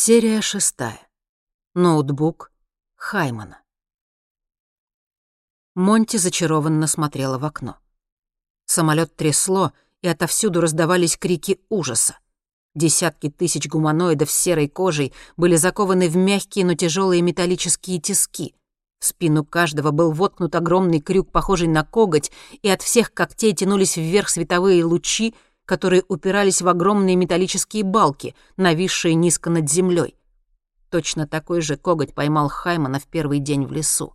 Серия шестая. Ноутбук Хаймана. Монти зачарованно смотрела в окно. Самолет трясло, и отовсюду раздавались крики ужаса. Десятки тысяч гуманоидов с серой кожей были закованы в мягкие, но тяжелые металлические тиски. В спину каждого был воткнут огромный крюк, похожий на коготь, и от всех когтей тянулись вверх световые лучи, которые упирались в огромные металлические балки, нависшие низко над землей. Точно такой же коготь поймал Хаймана в первый день в лесу.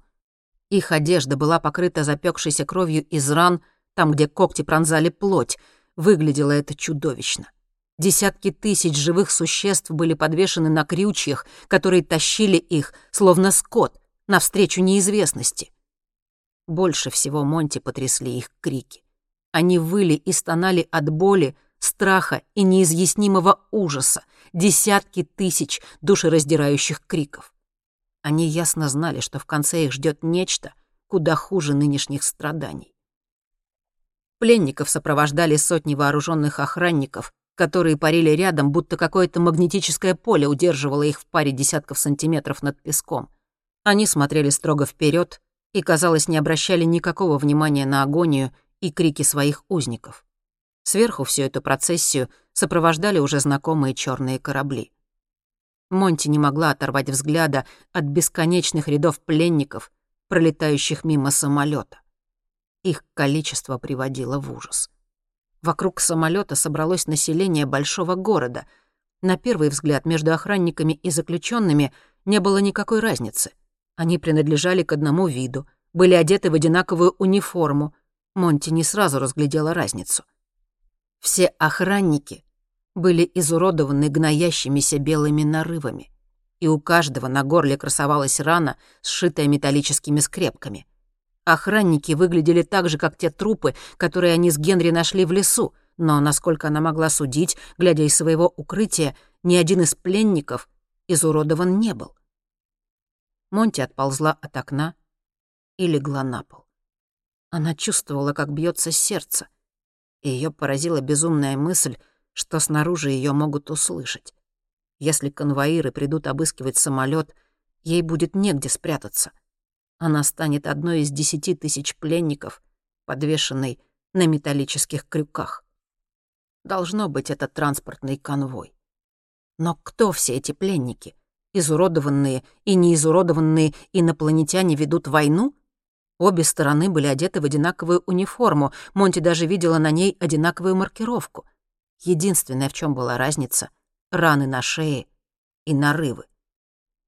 Их одежда была покрыта запекшейся кровью из ран, там, где когти пронзали плоть. Выглядело это чудовищно. Десятки тысяч живых существ были подвешены на крючьях, которые тащили их, словно скот, навстречу неизвестности. Больше всего Монти потрясли их крики. Они выли и стонали от боли, страха и неизъяснимого ужаса, десятки тысяч душераздирающих криков. Они ясно знали, что в конце их ждет нечто куда хуже нынешних страданий. Пленников сопровождали сотни вооруженных охранников, которые парили рядом, будто какое-то магнетическое поле удерживало их в паре десятков сантиметров над песком. Они смотрели строго вперед и, казалось, не обращали никакого внимания на агонию и крики своих узников. Сверху всю эту процессию сопровождали уже знакомые черные корабли. Монти не могла оторвать взгляда от бесконечных рядов пленников, пролетающих мимо самолета. Их количество приводило в ужас. Вокруг самолета собралось население большого города. На первый взгляд между охранниками и заключенными не было никакой разницы. Они принадлежали к одному виду, были одеты в одинаковую униформу. Монти не сразу разглядела разницу. Все охранники были изуродованы гноящимися белыми нарывами, и у каждого на горле красовалась рана, сшитая металлическими скрепками — Охранники выглядели так же, как те трупы, которые они с Генри нашли в лесу, но, насколько она могла судить, глядя из своего укрытия, ни один из пленников изуродован не был. Монти отползла от окна и легла на пол. Она чувствовала, как бьется сердце, и ее поразила безумная мысль, что снаружи ее могут услышать. Если конвоиры придут обыскивать самолет, ей будет негде спрятаться — она станет одной из десяти тысяч пленников, подвешенной на металлических крюках. Должно быть, это транспортный конвой. Но кто все эти пленники? Изуродованные и неизуродованные инопланетяне ведут войну? Обе стороны были одеты в одинаковую униформу, Монти даже видела на ней одинаковую маркировку. Единственное, в чем была разница — раны на шее и нарывы.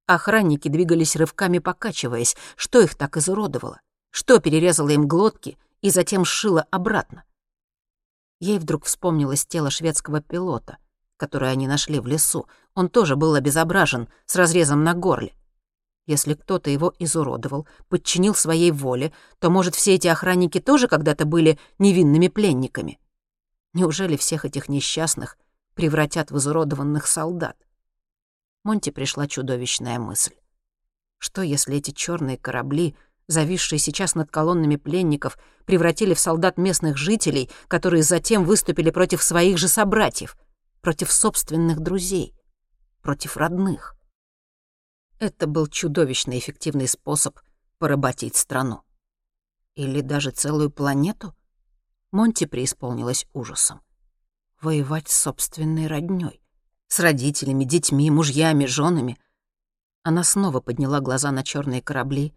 Охранники двигались рывками, покачиваясь. Что их так изуродовало? Что перерезало им глотки и затем сшило обратно? Ей вдруг вспомнилось тело шведского пилота, которое они нашли в лесу. Он тоже был обезображен, с разрезом на горле. Если кто-то его изуродовал, подчинил своей воле, то, может, все эти охранники тоже когда-то были невинными пленниками? Неужели всех этих несчастных превратят в изуродованных солдат? Монти пришла чудовищная мысль. Что, если эти черные корабли, зависшие сейчас над колоннами пленников, превратили в солдат местных жителей, которые затем выступили против своих же собратьев, против собственных друзей, против родных? Это был чудовищно эффективный способ поработить страну. Или даже целую планету? Монти преисполнилась ужасом. Воевать с собственной роднёй с родителями, детьми, мужьями, женами. Она снова подняла глаза на черные корабли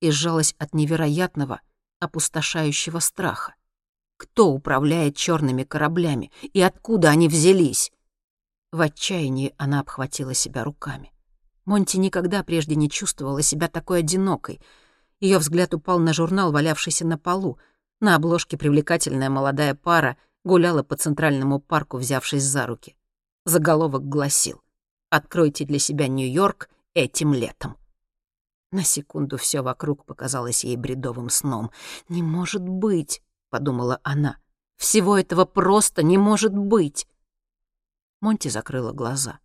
и сжалась от невероятного, опустошающего страха. Кто управляет черными кораблями и откуда они взялись? В отчаянии она обхватила себя руками. Монти никогда прежде не чувствовала себя такой одинокой. Ее взгляд упал на журнал, валявшийся на полу. На обложке привлекательная молодая пара гуляла по центральному парку, взявшись за руки. Заголовок гласил «Откройте для себя Нью-Йорк этим летом». На секунду все вокруг показалось ей бредовым сном. «Не может быть», — подумала она. «Всего этого просто не может быть». Монти закрыла глаза.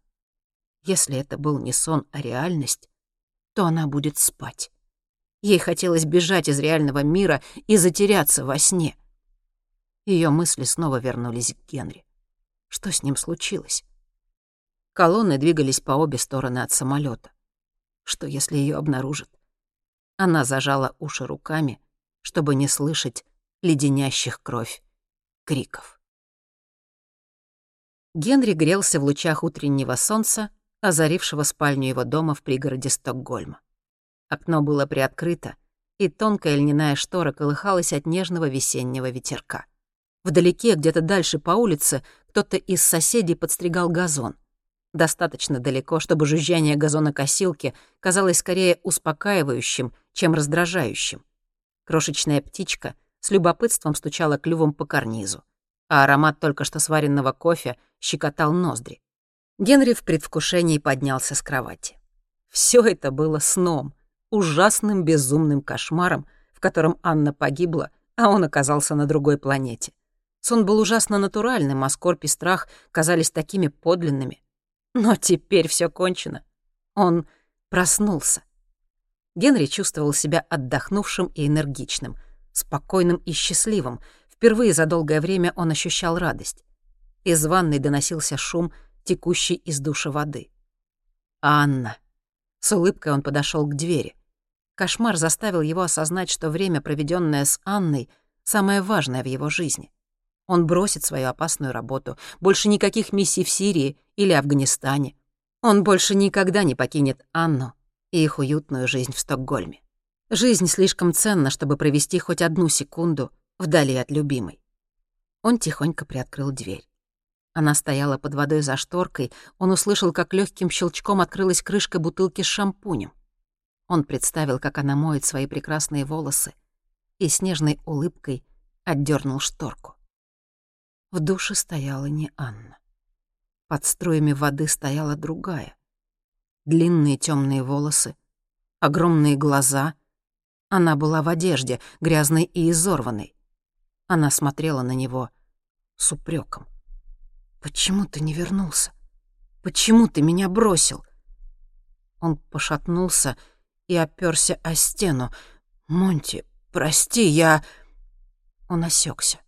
Если это был не сон, а реальность, то она будет спать. Ей хотелось бежать из реального мира и затеряться во сне. Ее мысли снова вернулись к Генри. Что с ним случилось? Колонны двигались по обе стороны от самолета. Что, если ее обнаружат? Она зажала уши руками, чтобы не слышать леденящих кровь криков. Генри грелся в лучах утреннего солнца, озарившего спальню его дома в пригороде Стокгольма. Окно было приоткрыто, и тонкая льняная штора колыхалась от нежного весеннего ветерка. Вдалеке, где-то дальше по улице, кто-то из соседей подстригал газон. Достаточно далеко, чтобы жужжание газонокосилки казалось скорее успокаивающим, чем раздражающим. Крошечная птичка с любопытством стучала клювом по карнизу, а аромат только что сваренного кофе щекотал ноздри. Генри в предвкушении поднялся с кровати. Все это было сном, ужасным безумным кошмаром, в котором Анна погибла, а он оказался на другой планете. Сон был ужасно натуральным, а скорбь и страх казались такими подлинными. Но теперь все кончено. Он проснулся. Генри чувствовал себя отдохнувшим и энергичным, спокойным и счастливым. Впервые за долгое время он ощущал радость. Из ванной доносился шум, текущий из душа воды. «Анна». С улыбкой он подошел к двери. Кошмар заставил его осознать, что время, проведенное с Анной, самое важное в его жизни. Он бросит свою опасную работу. Больше никаких миссий в Сирии или Афганистане. Он больше никогда не покинет Анну и их уютную жизнь в Стокгольме. Жизнь слишком ценна, чтобы провести хоть одну секунду вдали от любимой. Он тихонько приоткрыл дверь. Она стояла под водой за шторкой, он услышал, как легким щелчком открылась крышка бутылки с шампунем. Он представил, как она моет свои прекрасные волосы, и с нежной улыбкой отдернул шторку. В душе стояла не Анна. Под струями воды стояла другая. Длинные темные волосы, огромные глаза. Она была в одежде, грязной и изорванной. Она смотрела на него с упреком. «Почему ты не вернулся? Почему ты меня бросил?» Он пошатнулся и оперся о стену. «Монти, прости, я...» Он осекся.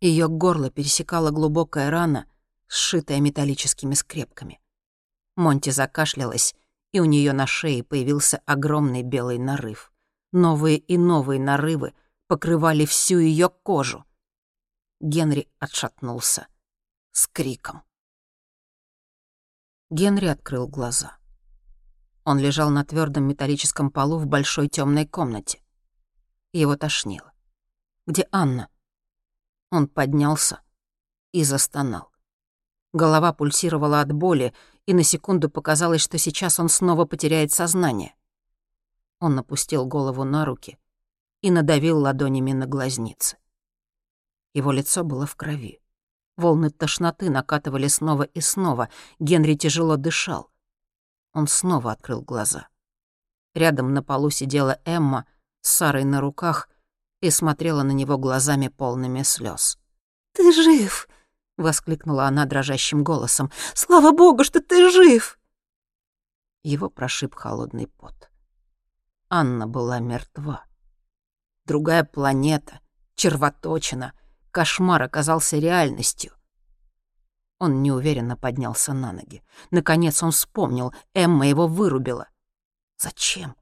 Ее горло пересекала глубокая рана, сшитая металлическими скрепками. Монти закашлялась, и у нее на шее появился огромный белый нарыв. Новые и новые нарывы покрывали всю ее кожу. Генри отшатнулся с криком. Генри открыл глаза. Он лежал на твердом металлическом полу в большой темной комнате. Его тошнило. «Где Анна?» Он поднялся и застонал. Голова пульсировала от боли, и на секунду показалось, что сейчас он снова потеряет сознание. Он напустил голову на руки и надавил ладонями на глазницы. Его лицо было в крови. Волны тошноты накатывали снова и снова. Генри тяжело дышал. Он снова открыл глаза. Рядом на полу сидела Эмма с Сарой на руках и смотрела на него глазами полными слез. «Ты жив!» — воскликнула она дрожащим голосом. «Слава богу, что ты жив!» Его прошиб холодный пот. Анна была мертва. Другая планета, червоточина, кошмар оказался реальностью. Он неуверенно поднялся на ноги. Наконец он вспомнил, Эмма его вырубила. Зачем?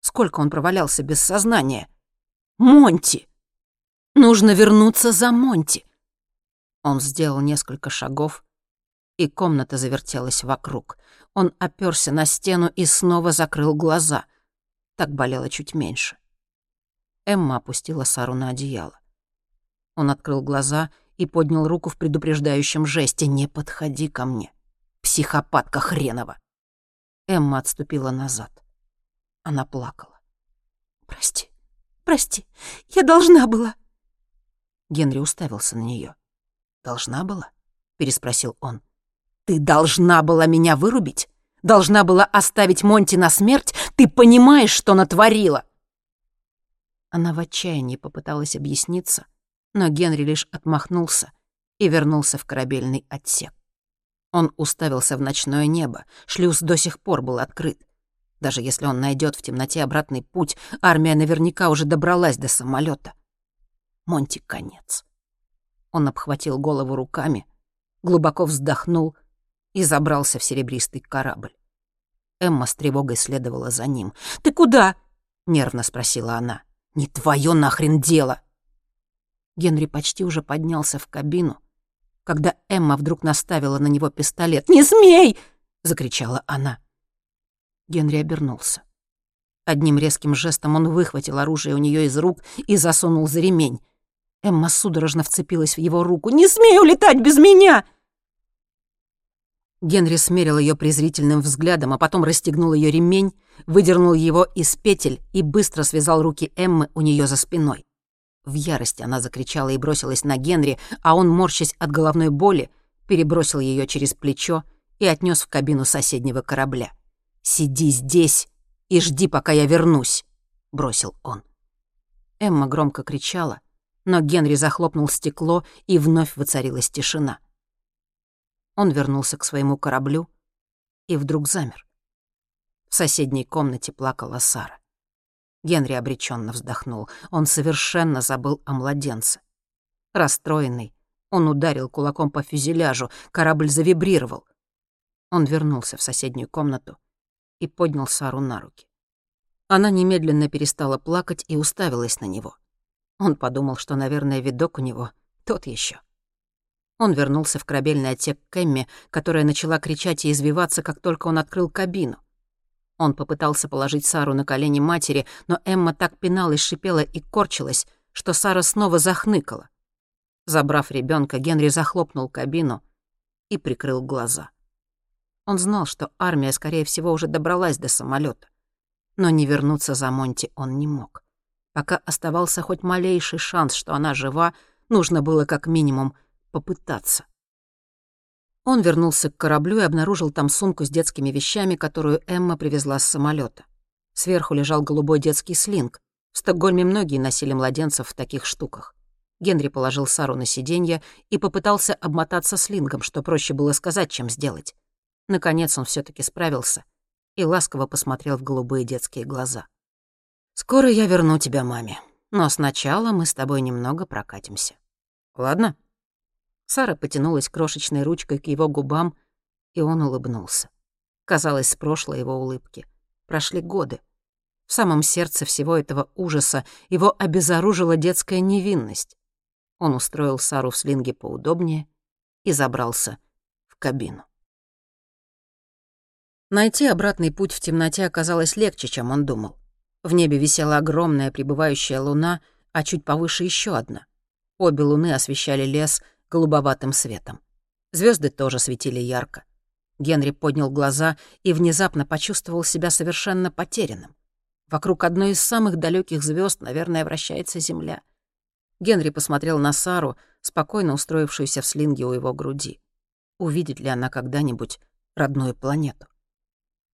Сколько он провалялся без сознания? Монти! Нужно вернуться за Монти. Он сделал несколько шагов, и комната завертелась вокруг. Он оперся на стену и снова закрыл глаза. Так болело чуть меньше. Эмма опустила Сару на одеяло. Он открыл глаза и поднял руку в предупреждающем жесте. «Не подходи ко мне, психопатка хренова!» Эмма отступила назад. Она плакала. «Прости, Прости, я должна была». Генри уставился на нее. «Должна была?» — переспросил он. «Ты должна была меня вырубить? Должна была оставить Монти на смерть? Ты понимаешь, что натворила?» Она в отчаянии попыталась объясниться, но Генри лишь отмахнулся и вернулся в корабельный отсек. Он уставился в ночное небо, шлюз до сих пор был открыт. Даже если он найдет в темноте обратный путь, армия наверняка уже добралась до самолета. Монти конец. Он обхватил голову руками, глубоко вздохнул и забрался в серебристый корабль. Эмма с тревогой следовала за ним. «Ты куда?» — нервно спросила она. «Не твое нахрен дело!» Генри почти уже поднялся в кабину, когда Эмма вдруг наставила на него пистолет. «Не смей!» — закричала она. Генри обернулся. Одним резким жестом он выхватил оружие у нее из рук и засунул за ремень. Эмма судорожно вцепилась в его руку. «Не смей улетать без меня!» Генри смерил ее презрительным взглядом, а потом расстегнул ее ремень, выдернул его из петель и быстро связал руки Эммы у нее за спиной. В ярости она закричала и бросилась на Генри, а он, морщась от головной боли, перебросил ее через плечо и отнес в кабину соседнего корабля. «Сиди здесь и жди, пока я вернусь», — бросил он. Эмма громко кричала, но Генри захлопнул стекло, и вновь воцарилась тишина. Он вернулся к своему кораблю и вдруг замер. В соседней комнате плакала Сара. Генри обреченно вздохнул. Он совершенно забыл о младенце. Расстроенный, он ударил кулаком по фюзеляжу, корабль завибрировал. Он вернулся в соседнюю комнату и поднял Сару на руки. Она немедленно перестала плакать и уставилась на него. Он подумал, что, наверное, видок у него тот еще. Он вернулся в корабельный отсек Кэмми, которая начала кричать и извиваться, как только он открыл кабину. Он попытался положить Сару на колени матери, но Эмма так пиналась, шипела и корчилась, что Сара снова захныкала. Забрав ребенка, Генри захлопнул кабину и прикрыл глаза. Он знал, что армия, скорее всего, уже добралась до самолета, но не вернуться за Монти он не мог. Пока оставался хоть малейший шанс, что она жива, нужно было как минимум попытаться. Он вернулся к кораблю и обнаружил там сумку с детскими вещами, которую Эмма привезла с самолета. Сверху лежал голубой детский слинг. В Стокгольме многие носили младенцев в таких штуках. Генри положил Сару на сиденье и попытался обмотаться слингом, что проще было сказать, чем сделать. Наконец он все таки справился и ласково посмотрел в голубые детские глаза. «Скоро я верну тебя маме, но сначала мы с тобой немного прокатимся. Ладно?» Сара потянулась крошечной ручкой к его губам, и он улыбнулся. Казалось, с прошлой его улыбки. Прошли годы. В самом сердце всего этого ужаса его обезоружила детская невинность. Он устроил Сару в слинге поудобнее и забрался в кабину. Найти обратный путь в темноте оказалось легче, чем он думал. В небе висела огромная прибывающая луна, а чуть повыше еще одна. Обе луны освещали лес — голубоватым светом. Звезды тоже светили ярко. Генри поднял глаза и внезапно почувствовал себя совершенно потерянным. Вокруг одной из самых далеких звезд, наверное, вращается Земля. Генри посмотрел на Сару, спокойно устроившуюся в слинге у его груди. Увидит ли она когда-нибудь родную планету?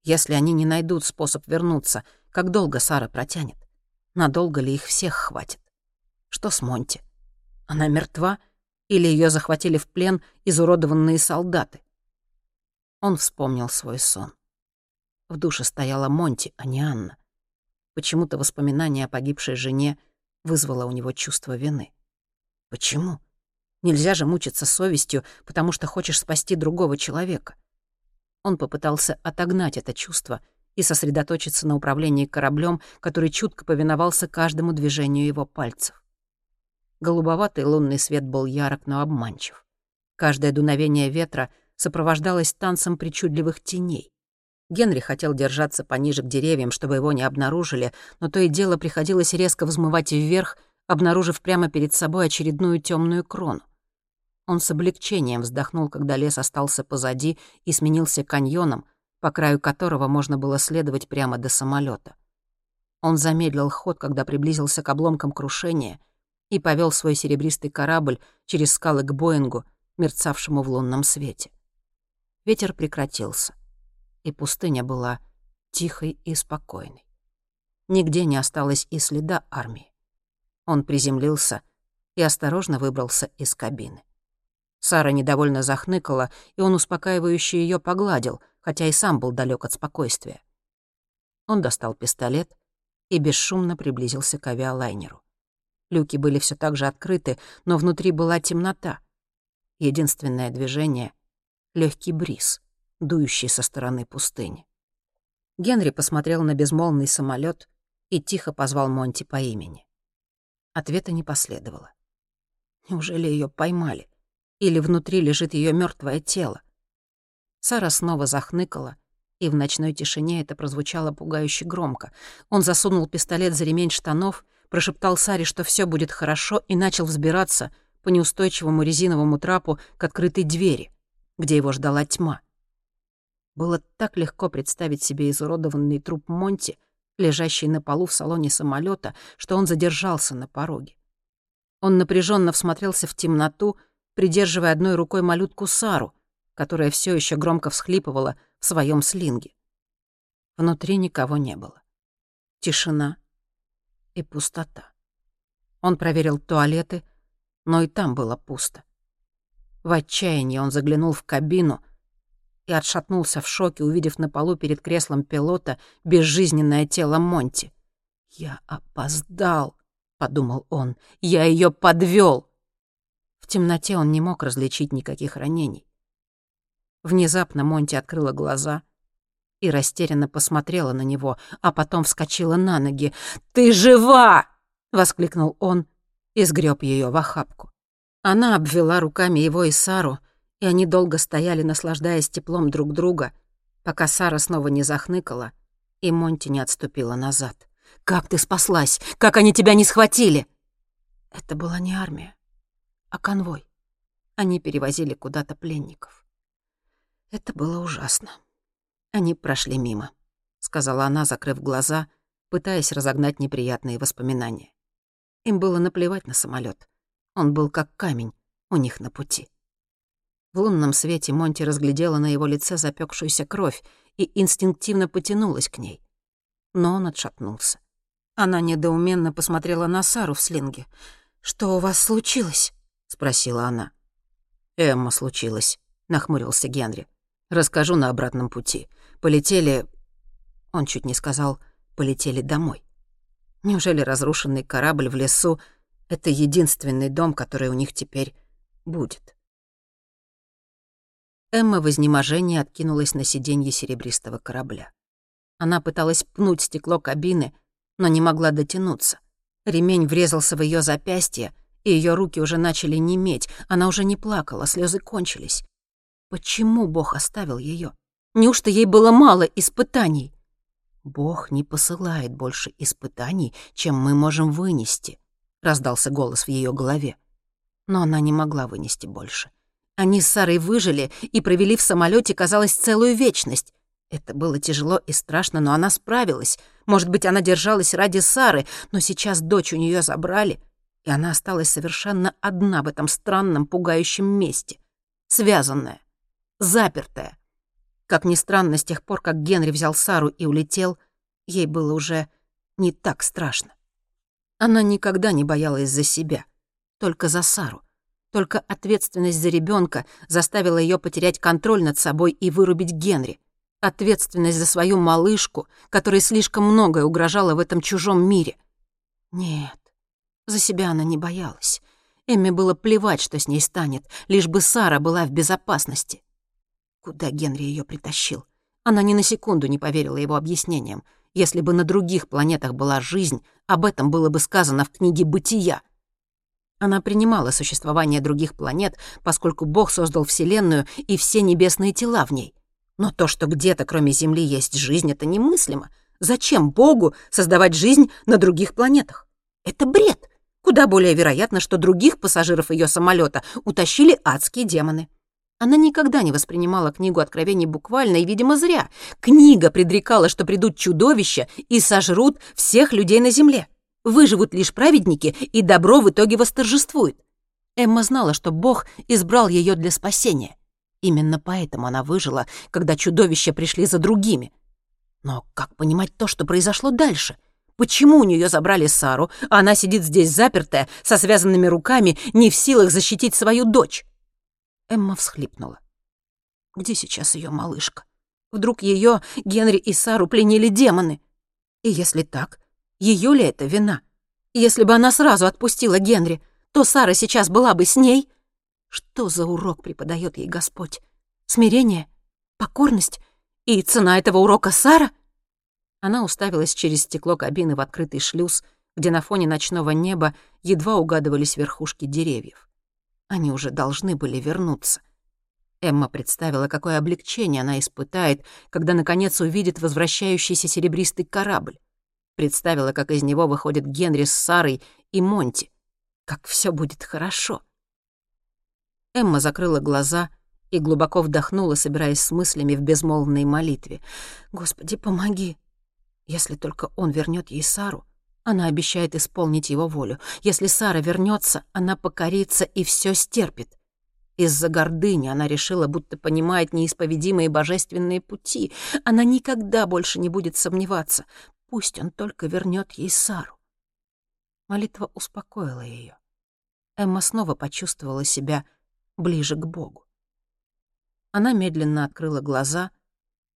Если они не найдут способ вернуться, как долго Сара протянет? Надолго ли их всех хватит? Что с Монти? Она мертва — или ее захватили в плен изуродованные солдаты. Он вспомнил свой сон. В душе стояла Монти, а не Анна. Почему-то воспоминание о погибшей жене вызвало у него чувство вины. Почему? Нельзя же мучиться совестью, потому что хочешь спасти другого человека. Он попытался отогнать это чувство и сосредоточиться на управлении кораблем, который чутко повиновался каждому движению его пальцев. Голубоватый лунный свет был ярок, но обманчив. Каждое дуновение ветра сопровождалось танцем причудливых теней. Генри хотел держаться пониже к деревьям, чтобы его не обнаружили, но то и дело приходилось резко взмывать вверх, обнаружив прямо перед собой очередную темную крону. Он с облегчением вздохнул, когда лес остался позади и сменился каньоном, по краю которого можно было следовать прямо до самолета. Он замедлил ход, когда приблизился к обломкам крушения — и повел свой серебристый корабль через скалы к Боингу, мерцавшему в лунном свете. Ветер прекратился, и пустыня была тихой и спокойной. Нигде не осталось и следа армии. Он приземлился и осторожно выбрался из кабины. Сара недовольно захныкала, и он успокаивающе ее погладил, хотя и сам был далек от спокойствия. Он достал пистолет и бесшумно приблизился к авиалайнеру. Люки были все так же открыты, но внутри была темнота. Единственное движение — легкий бриз, дующий со стороны пустыни. Генри посмотрел на безмолвный самолет и тихо позвал Монти по имени. Ответа не последовало. Неужели ее поймали? Или внутри лежит ее мертвое тело? Сара снова захныкала, и в ночной тишине это прозвучало пугающе громко. Он засунул пистолет за ремень штанов, прошептал Саре, что все будет хорошо, и начал взбираться по неустойчивому резиновому трапу к открытой двери, где его ждала тьма. Было так легко представить себе изуродованный труп Монти, лежащий на полу в салоне самолета, что он задержался на пороге. Он напряженно всмотрелся в темноту, придерживая одной рукой малютку Сару, которая все еще громко всхлипывала в своем слинге. Внутри никого не было. Тишина и пустота. Он проверил туалеты, но и там было пусто. В отчаянии он заглянул в кабину и отшатнулся в шоке, увидев на полу перед креслом пилота безжизненное тело Монти. «Я опоздал», — подумал он, — «я ее подвел. В темноте он не мог различить никаких ранений. Внезапно Монти открыла глаза и растерянно посмотрела на него, а потом вскочила на ноги. «Ты жива!» — воскликнул он и сгреб ее в охапку. Она обвела руками его и Сару, и они долго стояли, наслаждаясь теплом друг друга, пока Сара снова не захныкала, и Монти не отступила назад. «Как ты спаслась? Как они тебя не схватили?» Это была не армия, а конвой. Они перевозили куда-то пленников. Это было ужасно. Они прошли мимо, сказала она, закрыв глаза, пытаясь разогнать неприятные воспоминания. Им было наплевать на самолет. Он был как камень у них на пути. В лунном свете Монти разглядела на его лице запекшуюся кровь и инстинктивно потянулась к ней. Но он отшатнулся. Она недоуменно посмотрела на Сару в слинге. «Что у вас случилось?» — спросила она. «Эмма случилось», — нахмурился Генри. Расскажу на обратном пути. Полетели... Он чуть не сказал «полетели домой». Неужели разрушенный корабль в лесу — это единственный дом, который у них теперь будет? Эмма в изнеможении откинулась на сиденье серебристого корабля. Она пыталась пнуть стекло кабины, но не могла дотянуться. Ремень врезался в ее запястье, и ее руки уже начали неметь. Она уже не плакала, слезы кончились. Почему Бог оставил ее? Неужто ей было мало испытаний? Бог не посылает больше испытаний, чем мы можем вынести, раздался голос в ее голове. Но она не могла вынести больше. Они с Сарой выжили и провели в самолете, казалось, целую вечность. Это было тяжело и страшно, но она справилась. Может быть, она держалась ради Сары, но сейчас дочь у нее забрали, и она осталась совершенно одна в этом странном, пугающем месте, связанная запертая. Как ни странно, с тех пор, как Генри взял Сару и улетел, ей было уже не так страшно. Она никогда не боялась за себя, только за Сару. Только ответственность за ребенка заставила ее потерять контроль над собой и вырубить Генри. Ответственность за свою малышку, которой слишком многое угрожало в этом чужом мире. Нет, за себя она не боялась. Эмме было плевать, что с ней станет, лишь бы Сара была в безопасности. Куда Генри ее притащил? Она ни на секунду не поверила его объяснениям. Если бы на других планетах была жизнь, об этом было бы сказано в книге «Бытия». Она принимала существование других планет, поскольку Бог создал Вселенную и все небесные тела в ней. Но то, что где-то кроме Земли есть жизнь, это немыслимо. Зачем Богу создавать жизнь на других планетах? Это бред. Куда более вероятно, что других пассажиров ее самолета утащили адские демоны. Она никогда не воспринимала книгу Откровений буквально, и, видимо, зря. Книга предрекала, что придут чудовища и сожрут всех людей на земле. Выживут лишь праведники, и добро в итоге восторжествует. Эмма знала, что Бог избрал ее для спасения. Именно поэтому она выжила, когда чудовища пришли за другими. Но как понимать то, что произошло дальше? Почему у нее забрали Сару, а она сидит здесь запертая, со связанными руками, не в силах защитить свою дочь? Эмма всхлипнула. Где сейчас ее малышка? Вдруг ее, Генри и Сару пленили демоны? И если так, ее ли это вина? Если бы она сразу отпустила Генри, то Сара сейчас была бы с ней. Что за урок преподает ей Господь? Смирение? Покорность? И цена этого урока Сара?» Она уставилась через стекло кабины в открытый шлюз, где на фоне ночного неба едва угадывались верхушки деревьев. Они уже должны были вернуться. Эмма представила, какое облегчение она испытает, когда, наконец, увидит возвращающийся серебристый корабль. Представила, как из него выходят Генри с Сарой и Монти. Как все будет хорошо. Эмма закрыла глаза и глубоко вдохнула, собираясь с мыслями в безмолвной молитве. «Господи, помоги!» Если только он вернет ей Сару, она обещает исполнить его волю. Если Сара вернется, она покорится и все стерпит. Из-за гордыни она решила, будто понимает неисповедимые божественные пути. Она никогда больше не будет сомневаться. Пусть он только вернет ей Сару. Молитва успокоила ее. Эмма снова почувствовала себя ближе к Богу. Она медленно открыла глаза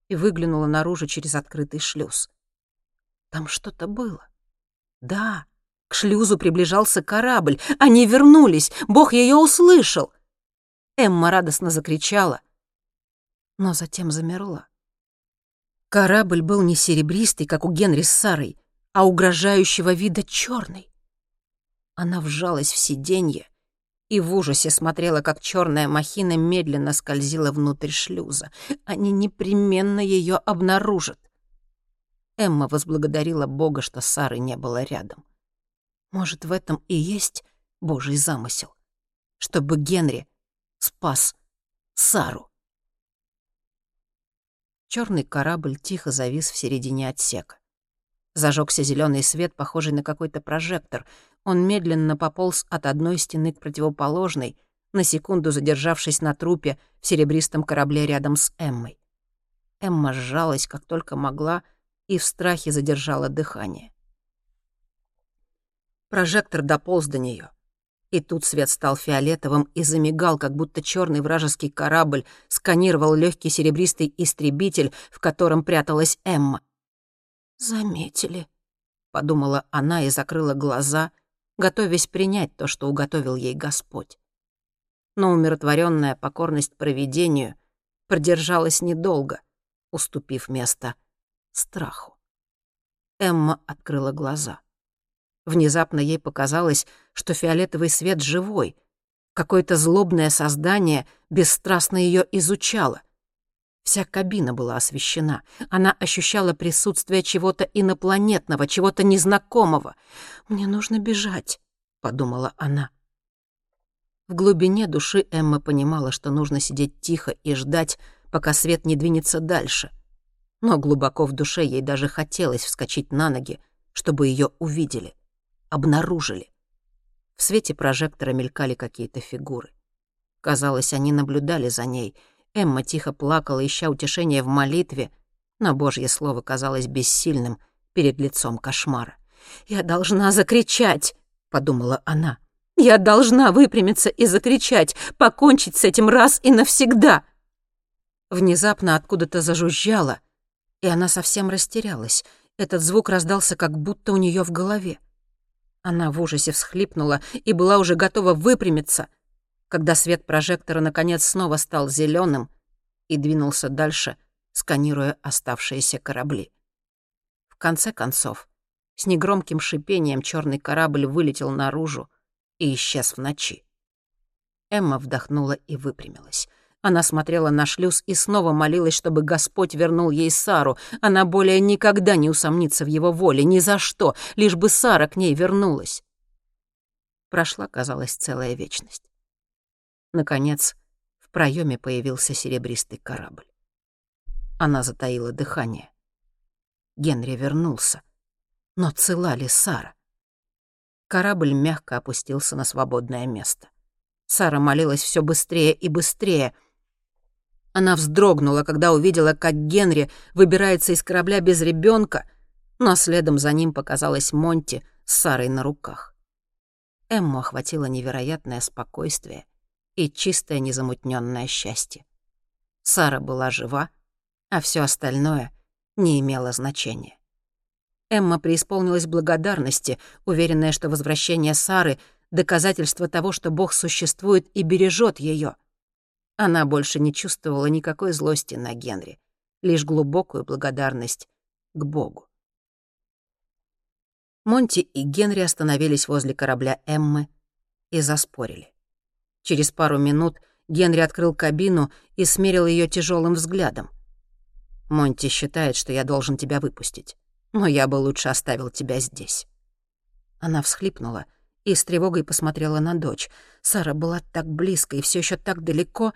и выглянула наружу через открытый шлюз. Там что-то было. Да, к шлюзу приближался корабль. Они вернулись. Бог ее услышал. Эмма радостно закричала, но затем замерла. Корабль был не серебристый, как у Генри с Сарой, а угрожающего вида черный. Она вжалась в сиденье и в ужасе смотрела, как черная махина медленно скользила внутрь шлюза. Они непременно ее обнаружат. Эмма возблагодарила Бога, что Сары не было рядом. Может, в этом и есть Божий замысел, чтобы Генри спас Сару. Черный корабль тихо завис в середине отсека. Зажегся зеленый свет, похожий на какой-то прожектор. Он медленно пополз от одной стены к противоположной, на секунду задержавшись на трупе в серебристом корабле рядом с Эммой. Эмма сжалась, как только могла, и в страхе задержала дыхание. Прожектор дополз до нее. И тут свет стал фиолетовым и замигал, как будто черный вражеский корабль сканировал легкий серебристый истребитель, в котором пряталась Эмма. «Заметили», — подумала она и закрыла глаза, готовясь принять то, что уготовил ей Господь. Но умиротворенная покорность провидению продержалась недолго, уступив место страху. Эмма открыла глаза. Внезапно ей показалось, что фиолетовый свет живой. Какое-то злобное создание бесстрастно ее изучало. Вся кабина была освещена. Она ощущала присутствие чего-то инопланетного, чего-то незнакомого. «Мне нужно бежать», — подумала она. В глубине души Эмма понимала, что нужно сидеть тихо и ждать, пока свет не двинется дальше. Но глубоко в душе ей даже хотелось вскочить на ноги, чтобы ее увидели обнаружили. В свете прожектора мелькали какие-то фигуры. Казалось, они наблюдали за ней. Эмма тихо плакала, ища утешения в молитве, но Божье слово казалось бессильным перед лицом кошмара. «Я должна закричать!» — подумала она. «Я должна выпрямиться и закричать, покончить с этим раз и навсегда!» Внезапно откуда-то зажужжало, и она совсем растерялась. Этот звук раздался как будто у нее в голове. Она в ужасе всхлипнула и была уже готова выпрямиться, когда свет прожектора наконец снова стал зеленым и двинулся дальше, сканируя оставшиеся корабли. В конце концов, с негромким шипением черный корабль вылетел наружу и исчез в ночи. Эмма вдохнула и выпрямилась. Она смотрела на шлюз и снова молилась, чтобы Господь вернул ей Сару. Она более никогда не усомнится в его воле, ни за что, лишь бы Сара к ней вернулась. Прошла, казалось, целая вечность. Наконец, в проеме появился серебристый корабль. Она затаила дыхание. Генри вернулся. Но цела ли Сара? Корабль мягко опустился на свободное место. Сара молилась все быстрее и быстрее — она вздрогнула, когда увидела, как Генри выбирается из корабля без ребенка, но следом за ним показалась Монти с Сарой на руках. Эмму охватило невероятное спокойствие и чистое незамутненное счастье. Сара была жива, а все остальное не имело значения. Эмма преисполнилась благодарности, уверенная, что возвращение Сары — доказательство того, что Бог существует и бережет ее. Она больше не чувствовала никакой злости на Генри, лишь глубокую благодарность к Богу. Монти и Генри остановились возле корабля Эммы и заспорили. Через пару минут Генри открыл кабину и смерил ее тяжелым взглядом. «Монти считает, что я должен тебя выпустить, но я бы лучше оставил тебя здесь». Она всхлипнула и с тревогой посмотрела на дочь. Сара была так близко и все еще так далеко.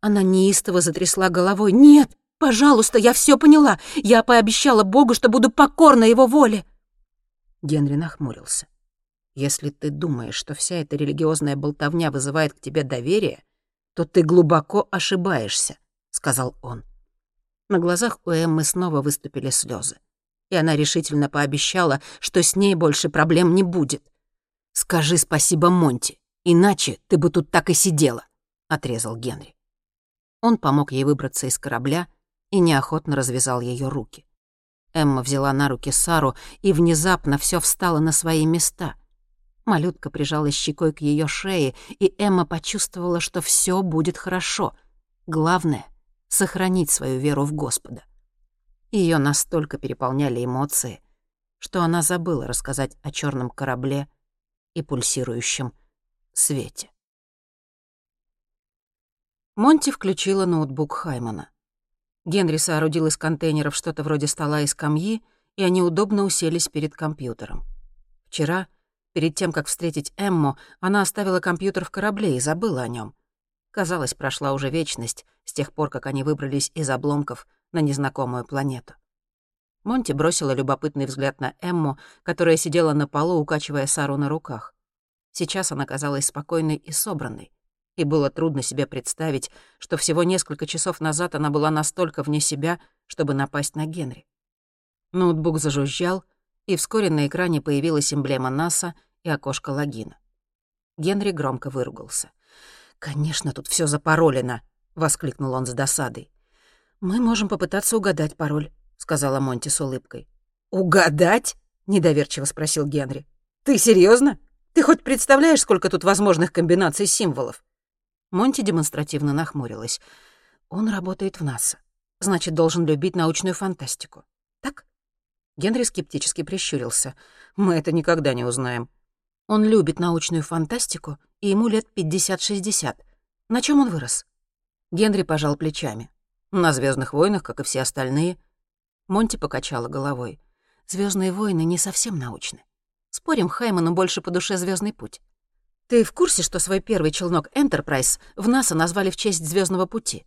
Она неистово затрясла головой. «Нет, пожалуйста, я все поняла. Я пообещала Богу, что буду покорна его воле». Генри нахмурился. «Если ты думаешь, что вся эта религиозная болтовня вызывает к тебе доверие, то ты глубоко ошибаешься», — сказал он. На глазах у Эммы снова выступили слезы, и она решительно пообещала, что с ней больше проблем не будет. «Скажи спасибо Монти, иначе ты бы тут так и сидела», — отрезал Генри. Он помог ей выбраться из корабля и неохотно развязал ее руки. Эмма взяла на руки Сару, и внезапно все встало на свои места. Малютка прижалась щекой к ее шее, и Эмма почувствовала, что все будет хорошо. Главное — сохранить свою веру в Господа. Ее настолько переполняли эмоции, что она забыла рассказать о черном корабле и пульсирующем свете. Монти включила ноутбук Хаймана. Генри соорудил из контейнеров что-то вроде стола и скамьи, и они удобно уселись перед компьютером. Вчера, перед тем, как встретить Эмму, она оставила компьютер в корабле и забыла о нем. Казалось, прошла уже вечность с тех пор, как они выбрались из обломков на незнакомую планету. Монти бросила любопытный взгляд на Эмму, которая сидела на полу, укачивая Сару на руках. Сейчас она казалась спокойной и собранной и было трудно себе представить, что всего несколько часов назад она была настолько вне себя, чтобы напасть на Генри. Ноутбук зажужжал, и вскоре на экране появилась эмблема НАСА и окошко логина. Генри громко выругался. «Конечно, тут все запаролено!» — воскликнул он с досадой. «Мы можем попытаться угадать пароль», — сказала Монти с улыбкой. «Угадать?» — недоверчиво спросил Генри. «Ты серьезно? Ты хоть представляешь, сколько тут возможных комбинаций символов?» Монти демонстративно нахмурилась. «Он работает в НАСА. Значит, должен любить научную фантастику. Так?» Генри скептически прищурился. «Мы это никогда не узнаем. Он любит научную фантастику, и ему лет 50-60. На чем он вырос?» Генри пожал плечами. «На звездных войнах, как и все остальные». Монти покачала головой. Звездные войны не совсем научны. Спорим, Хайману больше по душе звездный путь. Ты в курсе, что свой первый челнок Enterprise в НАСА назвали в честь звездного пути?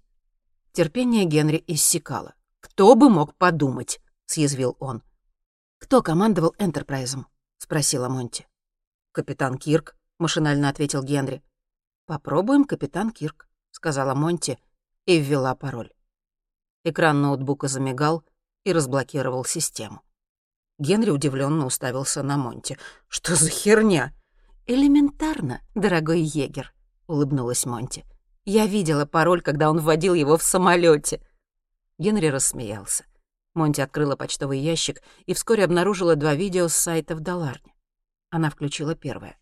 Терпение Генри иссякало. «Кто бы мог подумать?» — съязвил он. «Кто командовал Энтерпрайзом?» — спросила Монти. «Капитан Кирк», — машинально ответил Генри. «Попробуем капитан Кирк», — сказала Монти и ввела пароль. Экран ноутбука замигал и разблокировал систему. Генри удивленно уставился на Монти. «Что за херня?» «Элементарно, дорогой егер», — улыбнулась Монти. «Я видела пароль, когда он вводил его в самолете. Генри рассмеялся. Монти открыла почтовый ящик и вскоре обнаружила два видео с сайта в Даларне. Она включила первое.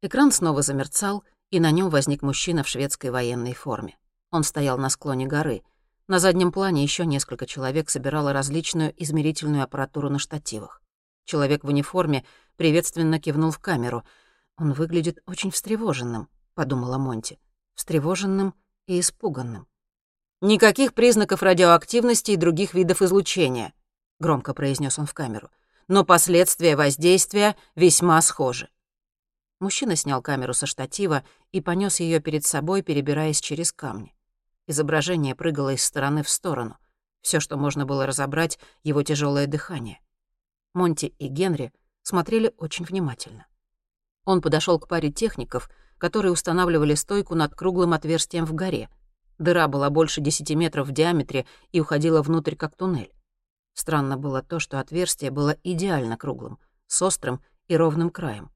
Экран снова замерцал, и на нем возник мужчина в шведской военной форме. Он стоял на склоне горы. На заднем плане еще несколько человек собирало различную измерительную аппаратуру на штативах. Человек в униформе приветственно кивнул в камеру. «Он выглядит очень встревоженным», — подумала Монти. «Встревоженным и испуганным». «Никаких признаков радиоактивности и других видов излучения», — громко произнес он в камеру. «Но последствия воздействия весьма схожи». Мужчина снял камеру со штатива и понес ее перед собой, перебираясь через камни. Изображение прыгало из стороны в сторону. Все, что можно было разобрать, его тяжелое дыхание. Монти и Генри смотрели очень внимательно. Он подошел к паре техников, которые устанавливали стойку над круглым отверстием в горе. Дыра была больше 10 метров в диаметре и уходила внутрь, как туннель. Странно было то, что отверстие было идеально круглым, с острым и ровным краем.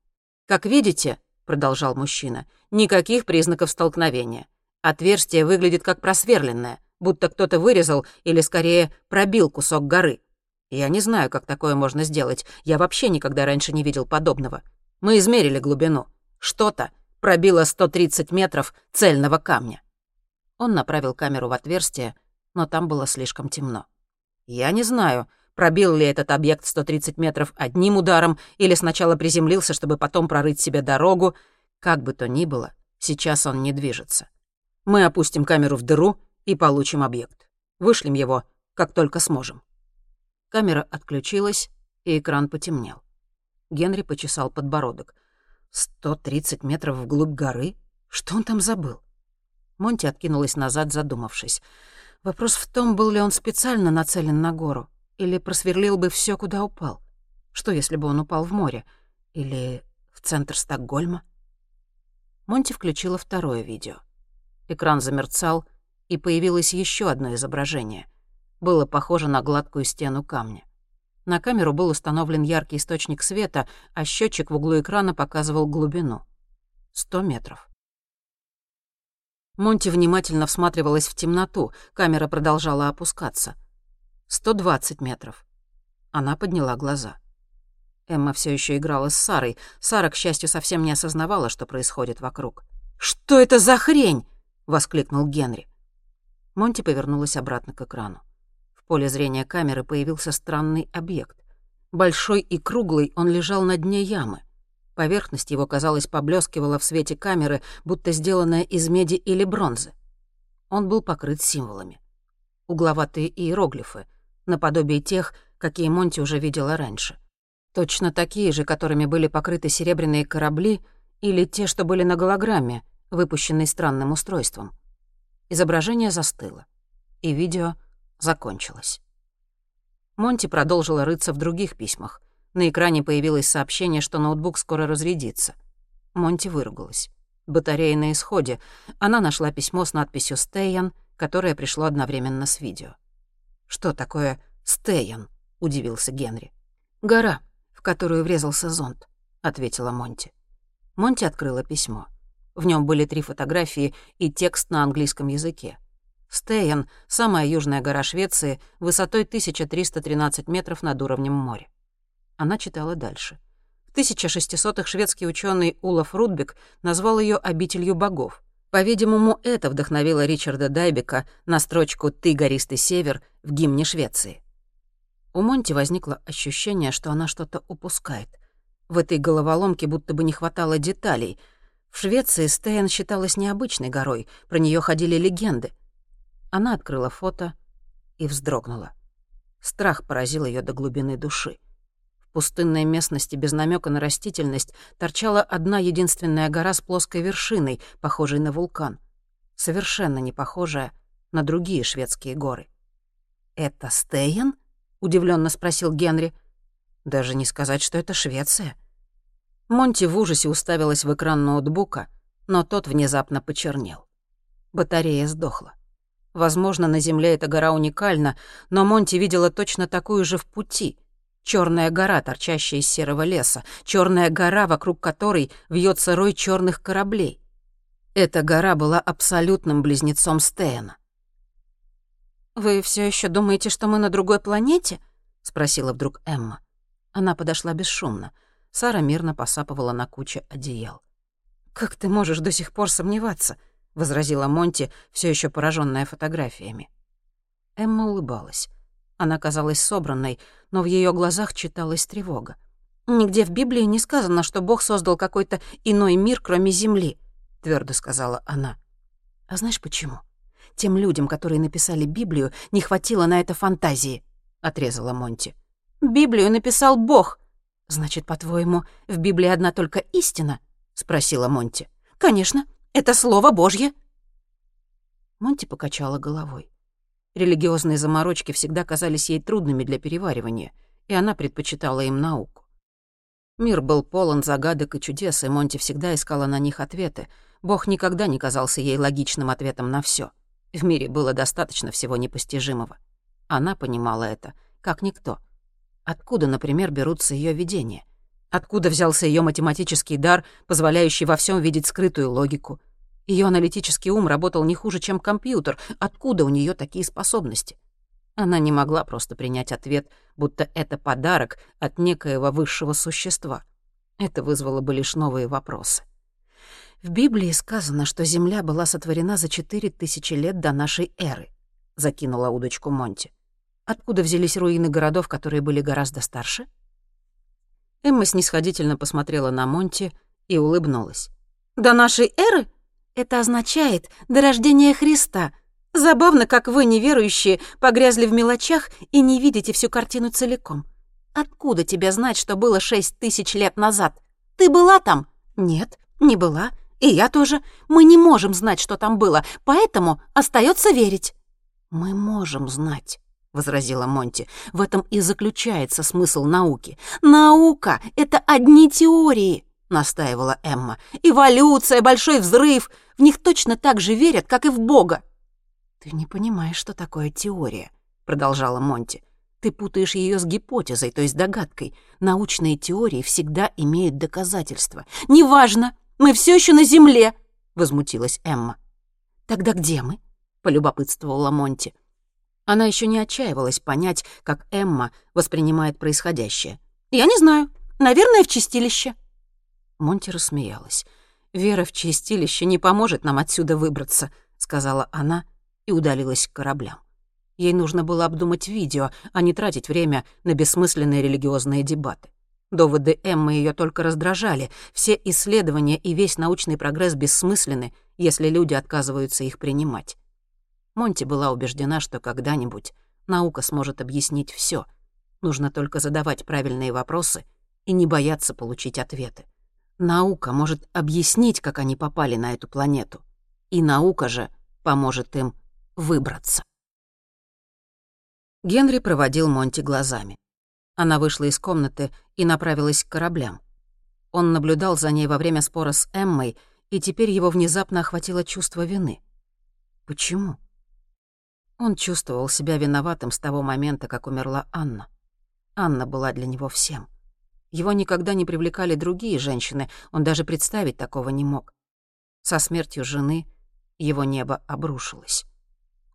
«Как видите», — продолжал мужчина, — «никаких признаков столкновения. Отверстие выглядит как просверленное, будто кто-то вырезал или, скорее, пробил кусок горы. Я не знаю, как такое можно сделать. Я вообще никогда раньше не видел подобного. Мы измерили глубину. Что-то пробило 130 метров цельного камня. Он направил камеру в отверстие, но там было слишком темно. «Я не знаю, пробил ли этот объект 130 метров одним ударом или сначала приземлился, чтобы потом прорыть себе дорогу. Как бы то ни было, сейчас он не движется. Мы опустим камеру в дыру и получим объект. Вышлем его, как только сможем». Камера отключилась, и экран потемнел. Генри почесал подбородок. «Сто тридцать метров вглубь горы? Что он там забыл?» Монти откинулась назад, задумавшись. Вопрос в том, был ли он специально нацелен на гору, или просверлил бы все, куда упал. Что, если бы он упал в море? Или в центр Стокгольма? Монти включила второе видео. Экран замерцал, и появилось еще одно изображение. Было похоже на гладкую стену камня. На камеру был установлен яркий источник света, а счетчик в углу экрана показывал глубину. Сто метров. Монти внимательно всматривалась в темноту, камера продолжала опускаться. Сто двадцать метров. Она подняла глаза. Эмма все еще играла с Сарой. Сара, к счастью, совсем не осознавала, что происходит вокруг. «Что это за хрень?» — воскликнул Генри. Монти повернулась обратно к экрану. В поле зрения камеры появился странный объект. Большой и круглый он лежал на дне ямы. Поверхность его, казалось, поблескивала в свете камеры, будто сделанная из меди или бронзы. Он был покрыт символами. Угловатые иероглифы, наподобие тех, какие Монти уже видела раньше. Точно такие же, которыми были покрыты серебряные корабли или те, что были на голограмме, выпущенной странным устройством. Изображение застыло, и видео закончилось. Монти продолжила рыться в других письмах. На экране появилось сообщение, что ноутбук скоро разрядится. Монти выругалась. Батарея на исходе. Она нашла письмо с надписью «Стейян», которое пришло одновременно с видео. «Что такое «Стейян»?» — удивился Генри. «Гора, в которую врезался зонт», — ответила Монти. Монти открыла письмо. В нем были три фотографии и текст на английском языке. Стейен — самая южная гора Швеции, высотой 1313 метров над уровнем моря. Она читала дальше. В 1600-х шведский ученый Улаф Рудбек назвал ее «обителью богов». По-видимому, это вдохновило Ричарда Дайбека на строчку «Ты, гористый север» в гимне Швеции. У Монти возникло ощущение, что она что-то упускает. В этой головоломке будто бы не хватало деталей. В Швеции Стейн считалась необычной горой, про нее ходили легенды — она открыла фото и вздрогнула. Страх поразил ее до глубины души. В пустынной местности без намека на растительность торчала одна единственная гора с плоской вершиной, похожей на вулкан. Совершенно не похожая на другие шведские горы. «Это Стейн?» — удивленно спросил Генри. «Даже не сказать, что это Швеция». Монти в ужасе уставилась в экран ноутбука, но тот внезапно почернел. Батарея сдохла. Возможно, на Земле эта гора уникальна, но Монти видела точно такую же в пути. Черная гора, торчащая из серого леса, черная гора, вокруг которой вьется рой черных кораблей. Эта гора была абсолютным близнецом Стейна. «Вы все еще думаете, что мы на другой планете?» — спросила вдруг Эмма. Она подошла бесшумно. Сара мирно посапывала на куче одеял. «Как ты можешь до сих пор сомневаться?» — возразила Монти, все еще пораженная фотографиями. Эмма улыбалась. Она казалась собранной, но в ее глазах читалась тревога. «Нигде в Библии не сказано, что Бог создал какой-то иной мир, кроме Земли», — твердо сказала она. «А знаешь почему? Тем людям, которые написали Библию, не хватило на это фантазии», — отрезала Монти. «Библию написал Бог». «Значит, по-твоему, в Библии одна только истина?» — спросила Монти. «Конечно. Это слово Божье!» Монти покачала головой. Религиозные заморочки всегда казались ей трудными для переваривания, и она предпочитала им науку. Мир был полон загадок и чудес, и Монти всегда искала на них ответы. Бог никогда не казался ей логичным ответом на все. В мире было достаточно всего непостижимого. Она понимала это, как никто. Откуда, например, берутся ее видения? Откуда взялся ее математический дар, позволяющий во всем видеть скрытую логику? Ее аналитический ум работал не хуже, чем компьютер. Откуда у нее такие способности? Она не могла просто принять ответ, будто это подарок от некоего высшего существа. Это вызвало бы лишь новые вопросы. В Библии сказано, что Земля была сотворена за четыре тысячи лет до нашей эры, закинула удочку Монти. Откуда взялись руины городов, которые были гораздо старше? Эмма снисходительно посмотрела на Монти и улыбнулась. «До нашей эры? Это означает до рождения Христа. Забавно, как вы, неверующие, погрязли в мелочах и не видите всю картину целиком. Откуда тебе знать, что было шесть тысяч лет назад? Ты была там? Нет, не была. И я тоже. Мы не можем знать, что там было, поэтому остается верить. Мы можем знать возразила Монти. «В этом и заключается смысл науки. Наука — это одни теории!» — настаивала Эмма. «Эволюция, большой взрыв — в них точно так же верят, как и в Бога». «Ты не понимаешь, что такое теория», — продолжала Монти. «Ты путаешь ее с гипотезой, то есть догадкой. Научные теории всегда имеют доказательства». «Неважно, мы все еще на Земле», — возмутилась Эмма. «Тогда где мы?» — полюбопытствовала Монти. Она еще не отчаивалась понять, как Эмма воспринимает происходящее. «Я не знаю. Наверное, в чистилище». Монти рассмеялась. «Вера в чистилище не поможет нам отсюда выбраться», — сказала она и удалилась к кораблям. Ей нужно было обдумать видео, а не тратить время на бессмысленные религиозные дебаты. Доводы Эммы ее только раздражали. Все исследования и весь научный прогресс бессмысленны, если люди отказываются их принимать. Монти была убеждена, что когда-нибудь наука сможет объяснить все. Нужно только задавать правильные вопросы и не бояться получить ответы. Наука может объяснить, как они попали на эту планету. И наука же поможет им выбраться. Генри проводил Монти глазами. Она вышла из комнаты и направилась к кораблям. Он наблюдал за ней во время спора с Эммой, и теперь его внезапно охватило чувство вины. Почему? Он чувствовал себя виноватым с того момента, как умерла Анна. Анна была для него всем. Его никогда не привлекали другие женщины, он даже представить такого не мог. Со смертью жены его небо обрушилось.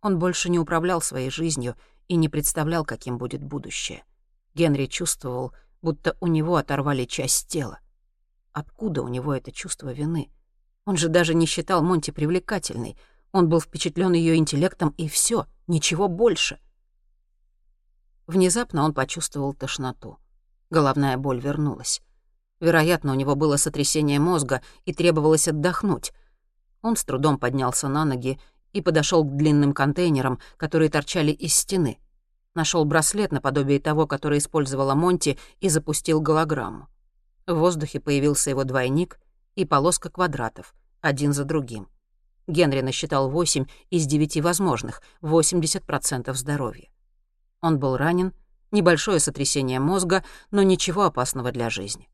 Он больше не управлял своей жизнью и не представлял, каким будет будущее. Генри чувствовал, будто у него оторвали часть тела. Откуда у него это чувство вины? Он же даже не считал Монти привлекательной — он был впечатлен ее интеллектом, и все, ничего больше. Внезапно он почувствовал тошноту. Головная боль вернулась. Вероятно, у него было сотрясение мозга и требовалось отдохнуть. Он с трудом поднялся на ноги и подошел к длинным контейнерам, которые торчали из стены. Нашел браслет наподобие того, который использовала Монти, и запустил голограмму. В воздухе появился его двойник и полоска квадратов, один за другим. Генри насчитал 8 из 9 возможных, 80% здоровья. Он был ранен, небольшое сотрясение мозга, но ничего опасного для жизни.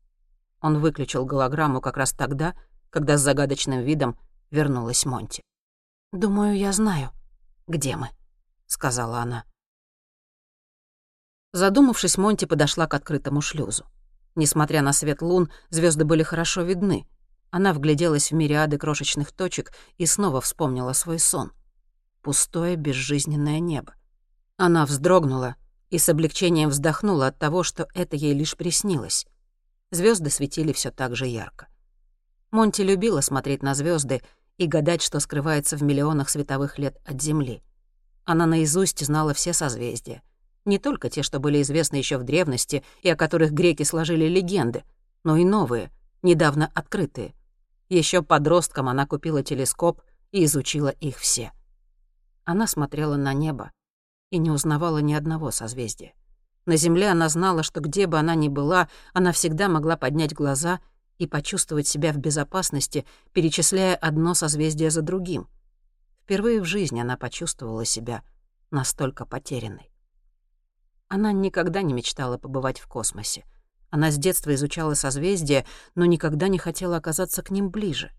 Он выключил голограмму как раз тогда, когда с загадочным видом вернулась Монти. «Думаю, я знаю, где мы», — сказала она. Задумавшись, Монти подошла к открытому шлюзу. Несмотря на свет лун, звезды были хорошо видны. Она вгляделась в мириады крошечных точек и снова вспомнила свой сон. Пустое, безжизненное небо. Она вздрогнула и с облегчением вздохнула от того, что это ей лишь приснилось. Звезды светили все так же ярко. Монти любила смотреть на звезды и гадать, что скрывается в миллионах световых лет от Земли. Она наизусть знала все созвездия. Не только те, что были известны еще в древности и о которых греки сложили легенды, но и новые, недавно открытые. Еще подростком она купила телескоп и изучила их все. Она смотрела на небо и не узнавала ни одного созвездия. На Земле она знала, что где бы она ни была, она всегда могла поднять глаза и почувствовать себя в безопасности, перечисляя одно созвездие за другим. Впервые в жизни она почувствовала себя настолько потерянной. Она никогда не мечтала побывать в космосе — она с детства изучала созвездия, но никогда не хотела оказаться к ним ближе.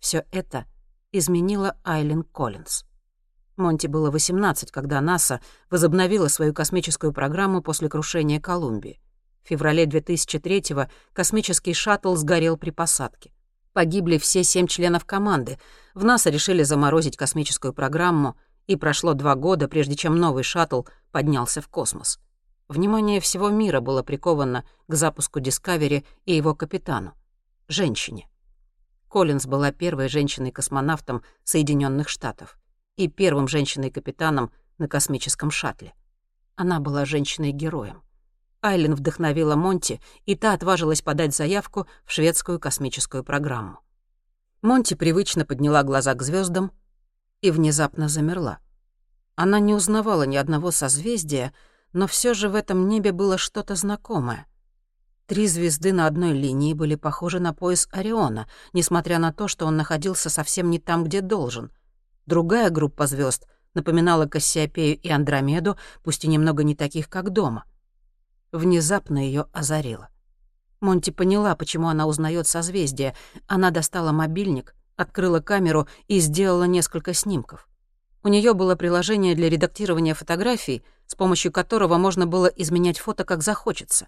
Все это изменила Айлин Коллинз. Монти было 18, когда НАСА возобновила свою космическую программу после крушения Колумбии. В феврале 2003-го космический шаттл сгорел при посадке. Погибли все семь членов команды. В НАСА решили заморозить космическую программу, и прошло два года, прежде чем новый шаттл поднялся в космос. Внимание всего мира было приковано к запуску Discovery и его капитану — женщине. Коллинз была первой женщиной-космонавтом Соединенных Штатов и первым женщиной-капитаном на космическом шаттле. Она была женщиной-героем. Айлен вдохновила Монти, и та отважилась подать заявку в шведскую космическую программу. Монти привычно подняла глаза к звездам и внезапно замерла. Она не узнавала ни одного созвездия, но все же в этом небе было что-то знакомое. Три звезды на одной линии были похожи на пояс Ориона, несмотря на то, что он находился совсем не там, где должен. Другая группа звезд напоминала Кассиопею и Андромеду, пусть и немного не таких, как дома. Внезапно ее озарило. Монти поняла, почему она узнает созвездие. Она достала мобильник, открыла камеру и сделала несколько снимков. У нее было приложение для редактирования фотографий, с помощью которого можно было изменять фото как захочется.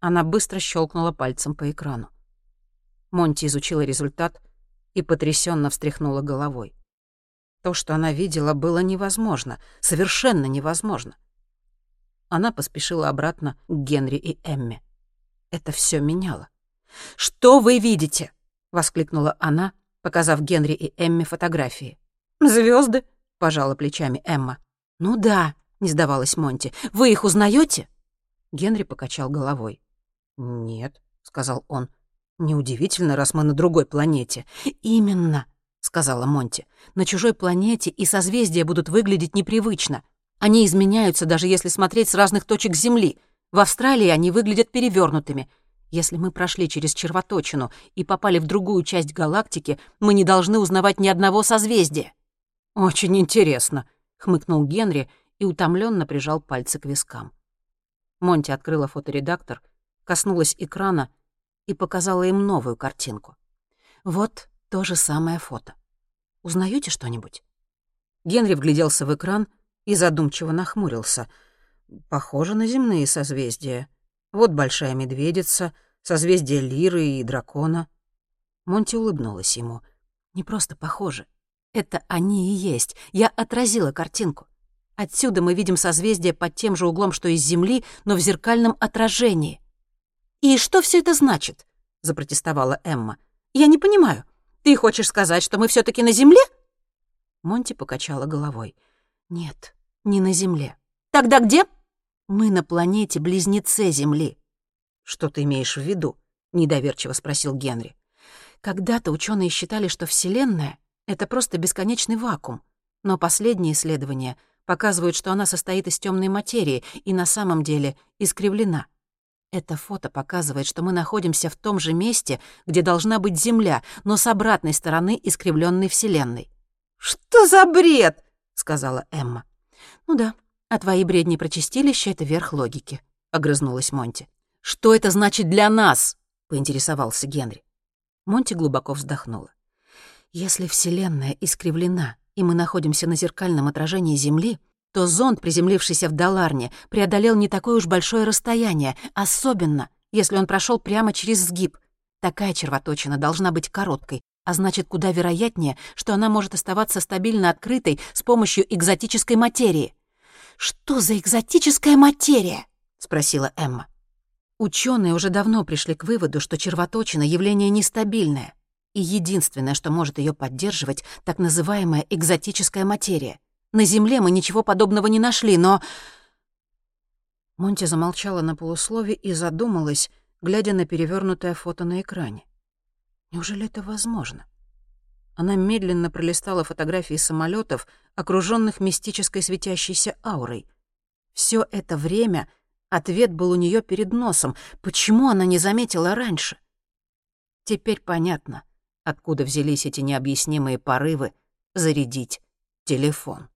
Она быстро щелкнула пальцем по экрану. Монти изучила результат и потрясенно встряхнула головой. То, что она видела, было невозможно, совершенно невозможно. Она поспешила обратно к Генри и Эмме. Это все меняло. «Что вы видите?» — воскликнула она, показав Генри и Эмме фотографии. Звезды, пожала плечами Эмма. «Ну да», — не сдавалась Монти. «Вы их узнаете? Генри покачал головой. «Нет», — сказал он. «Неудивительно, раз мы на другой планете». «Именно», — сказала Монти. «На чужой планете и созвездия будут выглядеть непривычно. Они изменяются, даже если смотреть с разных точек Земли. В Австралии они выглядят перевернутыми. Если мы прошли через червоточину и попали в другую часть галактики, мы не должны узнавать ни одного созвездия». «Очень интересно», — хмыкнул Генри и утомленно прижал пальцы к вискам. Монти открыла фоторедактор, коснулась экрана и показала им новую картинку. «Вот то же самое фото. Узнаете что-нибудь?» Генри вгляделся в экран и задумчиво нахмурился. «Похоже на земные созвездия. Вот большая медведица, созвездие Лиры и дракона». Монти улыбнулась ему. «Не просто похожи. Это они и есть. Я отразила картинку. Отсюда мы видим созвездие под тем же углом, что и с Земли, но в зеркальном отражении». «И что все это значит?» — запротестовала Эмма. «Я не понимаю. Ты хочешь сказать, что мы все таки на Земле?» Монти покачала головой. «Нет, не на Земле. Тогда где? Мы на планете-близнеце Земли. Что ты имеешь в виду? Недоверчиво спросил Генри. Когда-то ученые считали, что Вселенная — это просто бесконечный вакуум. Но последние исследования показывают, что она состоит из темной материи и на самом деле искривлена. Это фото показывает, что мы находимся в том же месте, где должна быть Земля, но с обратной стороны искривленной Вселенной. «Что за бред?» — сказала Эмма. «Ну да, а твои бредни про чистилище — это верх логики», — огрызнулась Монти. «Что это значит для нас?» — поинтересовался Генри. Монти глубоко вздохнула. «Если Вселенная искривлена, и мы находимся на зеркальном отражении Земли, то зонд, приземлившийся в Даларне, преодолел не такое уж большое расстояние, особенно, если он прошел прямо через сгиб. Такая червоточина должна быть короткой, а значит, куда вероятнее, что она может оставаться стабильно открытой с помощью экзотической материи. «Что за экзотическая материя?» — спросила Эмма. Ученые уже давно пришли к выводу, что червоточина — явление нестабильное, и единственное, что может ее поддерживать, так называемая экзотическая материя. На Земле мы ничего подобного не нашли, но... Монти замолчала на полуслове и задумалась, глядя на перевернутое фото на экране. Неужели это возможно? Она медленно пролистала фотографии самолетов, окруженных мистической светящейся аурой. Все это время ответ был у нее перед носом. Почему она не заметила раньше? Теперь понятно, откуда взялись эти необъяснимые порывы зарядить телефон.